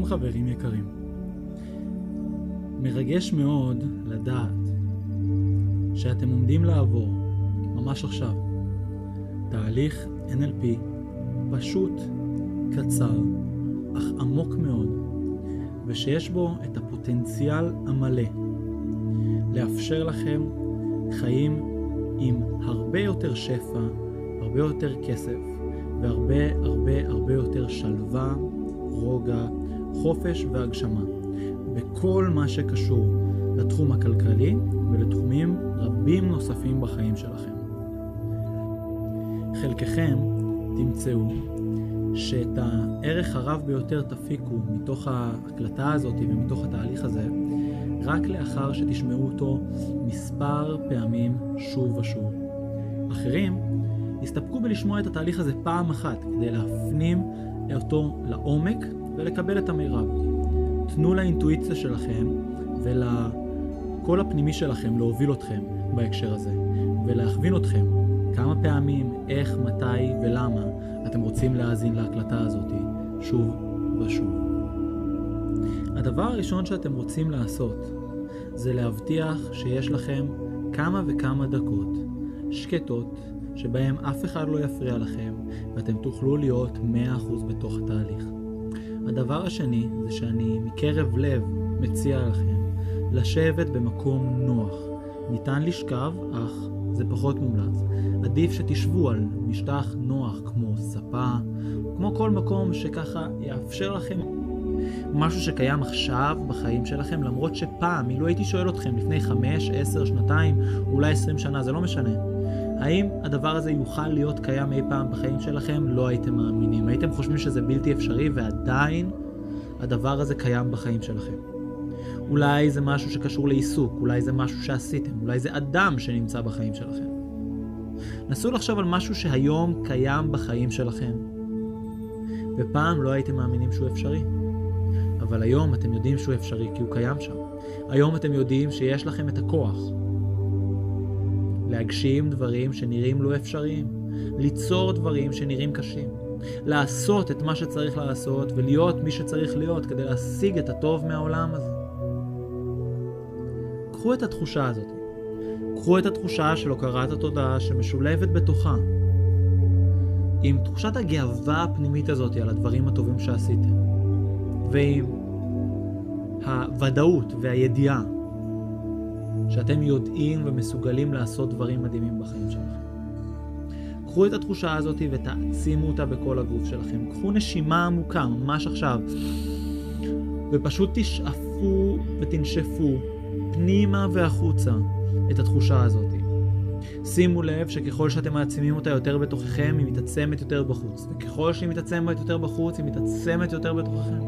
שלום חברים יקרים. מרגש מאוד לדעת שאתם עומדים לעבור, ממש עכשיו, תהליך NLP פשוט, קצר, אך עמוק מאוד, ושיש בו את הפוטנציאל המלא לאפשר לכם חיים עם הרבה יותר שפע, הרבה יותר כסף והרבה הרבה הרבה יותר שלווה, רוגע, חופש והגשמה, בכל מה שקשור לתחום הכלכלי ולתחומים רבים נוספים בחיים שלכם. חלקכם תמצאו שאת הערך הרב ביותר תפיקו מתוך ההקלטה הזאת ומתוך התהליך הזה רק לאחר שתשמעו אותו מספר פעמים שוב ושוב. אחרים יסתפקו בלשמוע את התהליך הזה פעם אחת כדי להפנים אותו לעומק ולקבל את המירב. תנו לאינטואיציה שלכם ולקול הפנימי שלכם להוביל אתכם בהקשר הזה ולהכווין אתכם כמה פעמים, איך, מתי ולמה אתם רוצים להאזין להקלטה הזאת שוב ושוב. הדבר הראשון שאתם רוצים לעשות זה להבטיח שיש לכם כמה וכמה דקות שקטות שבהם אף אחד לא יפריע לכם ואתם תוכלו להיות 100% בתוך התהליך. הדבר השני זה שאני מקרב לב מציע לכם לשבת במקום נוח. ניתן לשכב, אך זה פחות מומלץ. עדיף שתשבו על משטח נוח כמו ספה, כמו כל מקום שככה יאפשר לכם משהו שקיים עכשיו בחיים שלכם, למרות שפעם, אילו הייתי שואל אתכם לפני 5, 10, שנתיים, אולי 20 שנה, זה לא משנה. האם הדבר הזה יוכל להיות קיים אי פעם בחיים שלכם? לא הייתם מאמינים. הייתם חושבים שזה בלתי אפשרי, ועדיין הדבר הזה קיים בחיים שלכם. אולי זה משהו שקשור לעיסוק, אולי זה משהו שעשיתם, אולי זה אדם שנמצא בחיים שלכם. נסו לחשוב על משהו שהיום קיים בחיים שלכם, ופעם לא הייתם מאמינים שהוא אפשרי. אבל היום אתם יודעים שהוא אפשרי כי הוא קיים שם. היום אתם יודעים שיש לכם את הכוח להגשים דברים שנראים לא אפשריים, ליצור דברים שנראים קשים, לעשות את מה שצריך לעשות ולהיות מי שצריך להיות כדי להשיג את הטוב מהעולם הזה. קחו את התחושה הזאת, קחו את התחושה של הוקרת התודעה שמשולבת בתוכה עם תחושת הגאווה הפנימית הזאת על הדברים הטובים שעשיתם, ועם הוודאות והידיעה שאתם יודעים ומסוגלים לעשות דברים מדהימים בחיים שלכם. קחו את התחושה הזאת ותעצימו אותה בכל הגוף שלכם. קחו נשימה עמוקה, ממש עכשיו, ופשוט תשאפו ותנשפו פנימה והחוצה את התחושה הזאת. שימו לב שככל שאתם מעצימים אותה יותר בתוככם, היא מתעצמת יותר בחוץ. וככל שהיא מתעצמת יותר בחוץ, היא מתעצמת יותר בתוככם.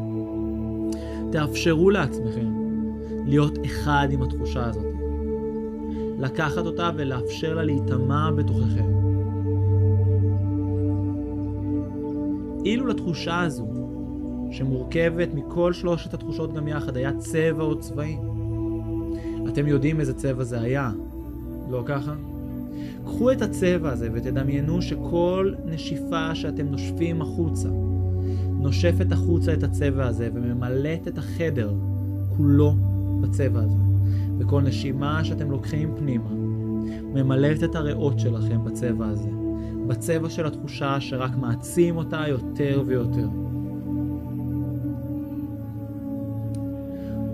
תאפשרו לעצמכם להיות אחד עם התחושה הזאת. לקחת אותה ולאפשר לה להיטמע בתוככם. אילו לתחושה הזו, שמורכבת מכל שלושת התחושות גם יחד, היה צבע או צבעים. אתם יודעים איזה צבע זה היה, לא ככה? קחו את הצבע הזה ותדמיינו שכל נשיפה שאתם נושפים החוצה, נושפת החוצה את הצבע הזה וממלאת את החדר כולו בצבע הזה. וכל נשימה שאתם לוקחים פנימה, ממלאת את הריאות שלכם בצבע הזה, בצבע של התחושה שרק מעצים אותה יותר ויותר.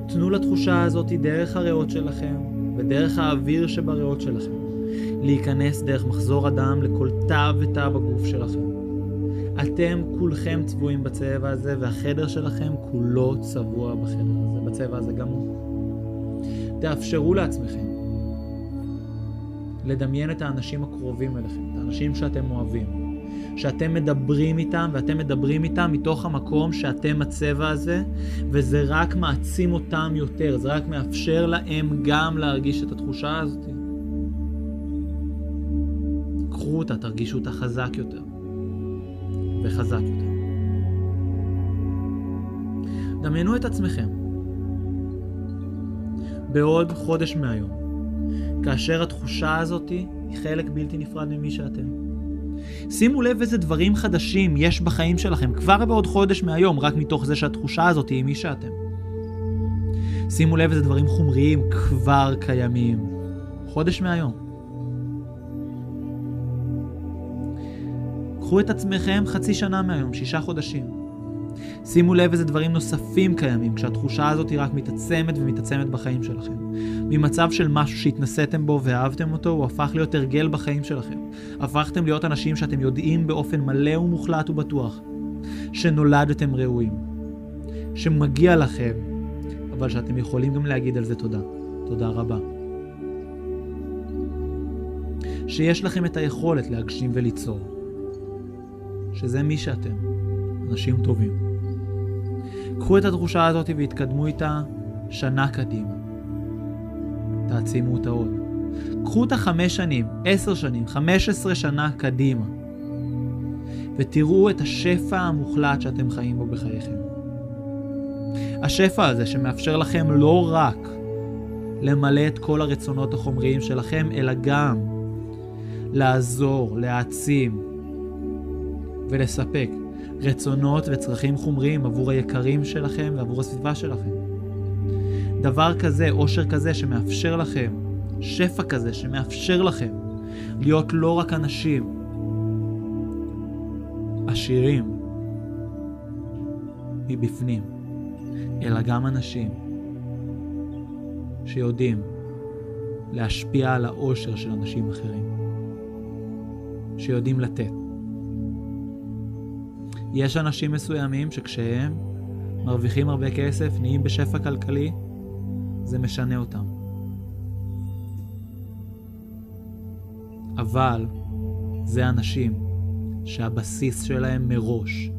תנו לתחושה הזאת דרך הריאות שלכם ודרך האוויר שבריאות שלכם, להיכנס דרך מחזור הדם לכל תא ותא בגוף שלכם. אתם כולכם צבועים בצבע הזה, והחדר שלכם כולו צבוע בחדר הזה, בצבע הזה גם הוא. תאפשרו לעצמכם לדמיין את האנשים הקרובים אליכם, את האנשים שאתם אוהבים, שאתם מדברים איתם, ואתם מדברים איתם מתוך המקום שאתם הצבע הזה, וזה רק מעצים אותם יותר, זה רק מאפשר להם גם להרגיש את התחושה הזאת. קחו אותה, תרגישו אותה חזק יותר. וחזק יותר. דמיינו את עצמכם בעוד חודש מהיום, כאשר התחושה הזאת היא חלק בלתי נפרד ממי שאתם. שימו לב איזה דברים חדשים יש בחיים שלכם כבר בעוד חודש מהיום, רק מתוך זה שהתחושה הזאת היא מי שאתם. שימו לב איזה דברים חומריים כבר קיימים. חודש מהיום. קחו את עצמכם חצי שנה מהיום, שישה חודשים. שימו לב איזה דברים נוספים קיימים, כשהתחושה הזאת היא רק מתעצמת ומתעצמת בחיים שלכם. ממצב של משהו שהתנסיתם בו ואהבתם אותו, הוא הפך להיות הרגל בחיים שלכם. הפכתם להיות אנשים שאתם יודעים באופן מלא ומוחלט ובטוח, שנולדתם ראויים, שמגיע לכם, אבל שאתם יכולים גם להגיד על זה תודה. תודה רבה. שיש לכם את היכולת להגשים וליצור. שזה מי שאתם, אנשים טובים. קחו את התחושה הזאת והתקדמו איתה שנה קדימה. תעצימו אותה עוד. קחו אותה חמש שנים, עשר שנים, חמש עשרה שנה קדימה, ותראו את השפע המוחלט שאתם חיים בו בחייכם. השפע הזה שמאפשר לכם לא רק למלא את כל הרצונות החומריים שלכם, אלא גם לעזור, להעצים ולספק רצונות וצרכים חומריים עבור היקרים שלכם ועבור הסביבה שלכם. דבר כזה, עושר כזה שמאפשר לכם, שפע כזה שמאפשר לכם להיות לא רק אנשים עשירים מבפנים, אלא גם אנשים שיודעים להשפיע על העושר של אנשים אחרים, שיודעים לתת. יש אנשים מסוימים שכשהם מרוויחים הרבה כסף, נהיים בשפע כלכלי, זה משנה אותם. אבל זה אנשים שהבסיס שלהם מראש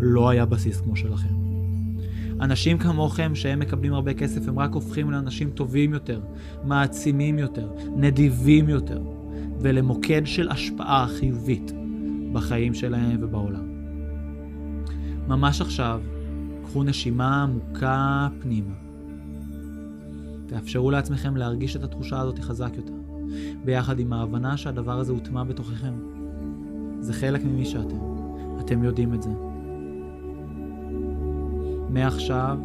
לא היה בסיס כמו שלכם. אנשים כמוכם שהם מקבלים הרבה כסף, הם רק הופכים לאנשים טובים יותר, מעצימים יותר, נדיבים יותר, ולמוקד של השפעה חיובית בחיים שלהם ובעולם. ממש עכשיו, קחו נשימה עמוקה פנימה. תאפשרו לעצמכם להרגיש את התחושה הזאת חזק יותר, ביחד עם ההבנה שהדבר הזה הוטמע בתוככם. זה חלק ממי שאתם. אתם יודעים את זה. מעכשיו,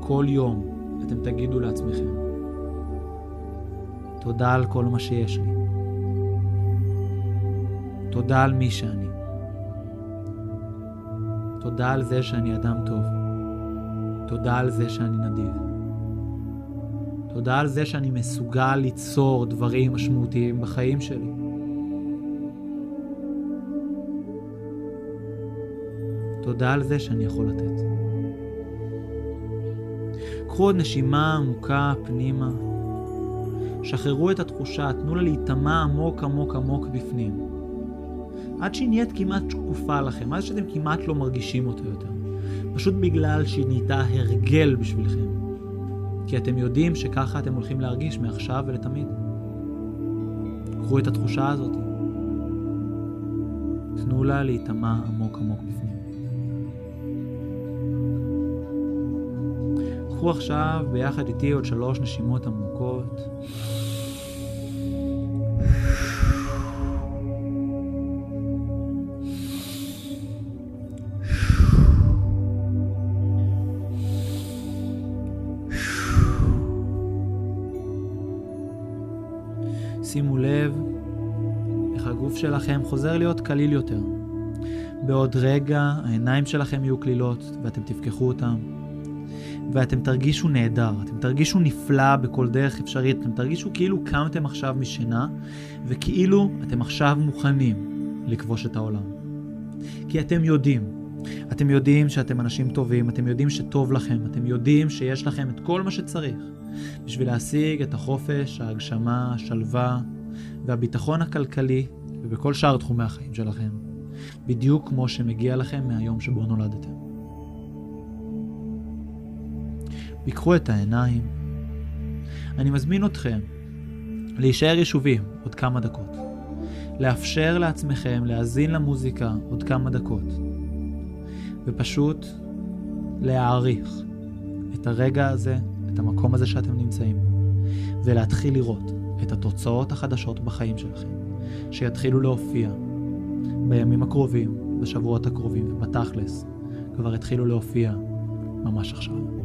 כל יום אתם תגידו לעצמכם, תודה על כל מה שיש לי. תודה על מי שאני. תודה על זה שאני אדם טוב. תודה על זה שאני נדיב. תודה על זה שאני מסוגל ליצור דברים משמעותיים בחיים שלי. תודה על זה שאני יכול לתת. קחו עוד נשימה עמוקה פנימה. שחררו את התחושה, תנו לה להיטמע עמוק עמוק עמוק בפנים. עד שהיא נהיית כמעט שקופה לכם, עד שאתם כמעט לא מרגישים אותה יותר. פשוט בגלל שהיא נהייתה הרגל בשבילכם. כי אתם יודעים שככה אתם הולכים להרגיש מעכשיו ולתמיד. קחו את התחושה הזאת. תנו לה להיטמע עמוק עמוק בפנים. קחו עכשיו ביחד איתי עוד שלוש נשימות עמוקות. שימו לב איך הגוף שלכם חוזר להיות קליל יותר. בעוד רגע העיניים שלכם יהיו קלילות ואתם תפקחו אותם. ואתם תרגישו נהדר, אתם תרגישו נפלא בכל דרך אפשרית, אתם תרגישו כאילו קמתם עכשיו משינה, וכאילו אתם עכשיו מוכנים לכבוש את העולם. כי אתם יודעים, אתם יודעים שאתם אנשים טובים, אתם יודעים שטוב לכם, אתם יודעים שיש לכם את כל מה שצריך בשביל להשיג את החופש, ההגשמה, השלווה והביטחון הכלכלי ובכל שאר תחומי החיים שלכם, בדיוק כמו שמגיע לכם מהיום שבו נולדתם. פיקחו את העיניים. אני מזמין אתכם להישאר יישובים עוד כמה דקות. לאפשר לעצמכם להאזין למוזיקה עוד כמה דקות. ופשוט להעריך את הרגע הזה, את המקום הזה שאתם נמצאים בו, ולהתחיל לראות את התוצאות החדשות בחיים שלכם, שיתחילו להופיע בימים הקרובים, בשבועות הקרובים, ובתכלס, כבר התחילו להופיע ממש עכשיו.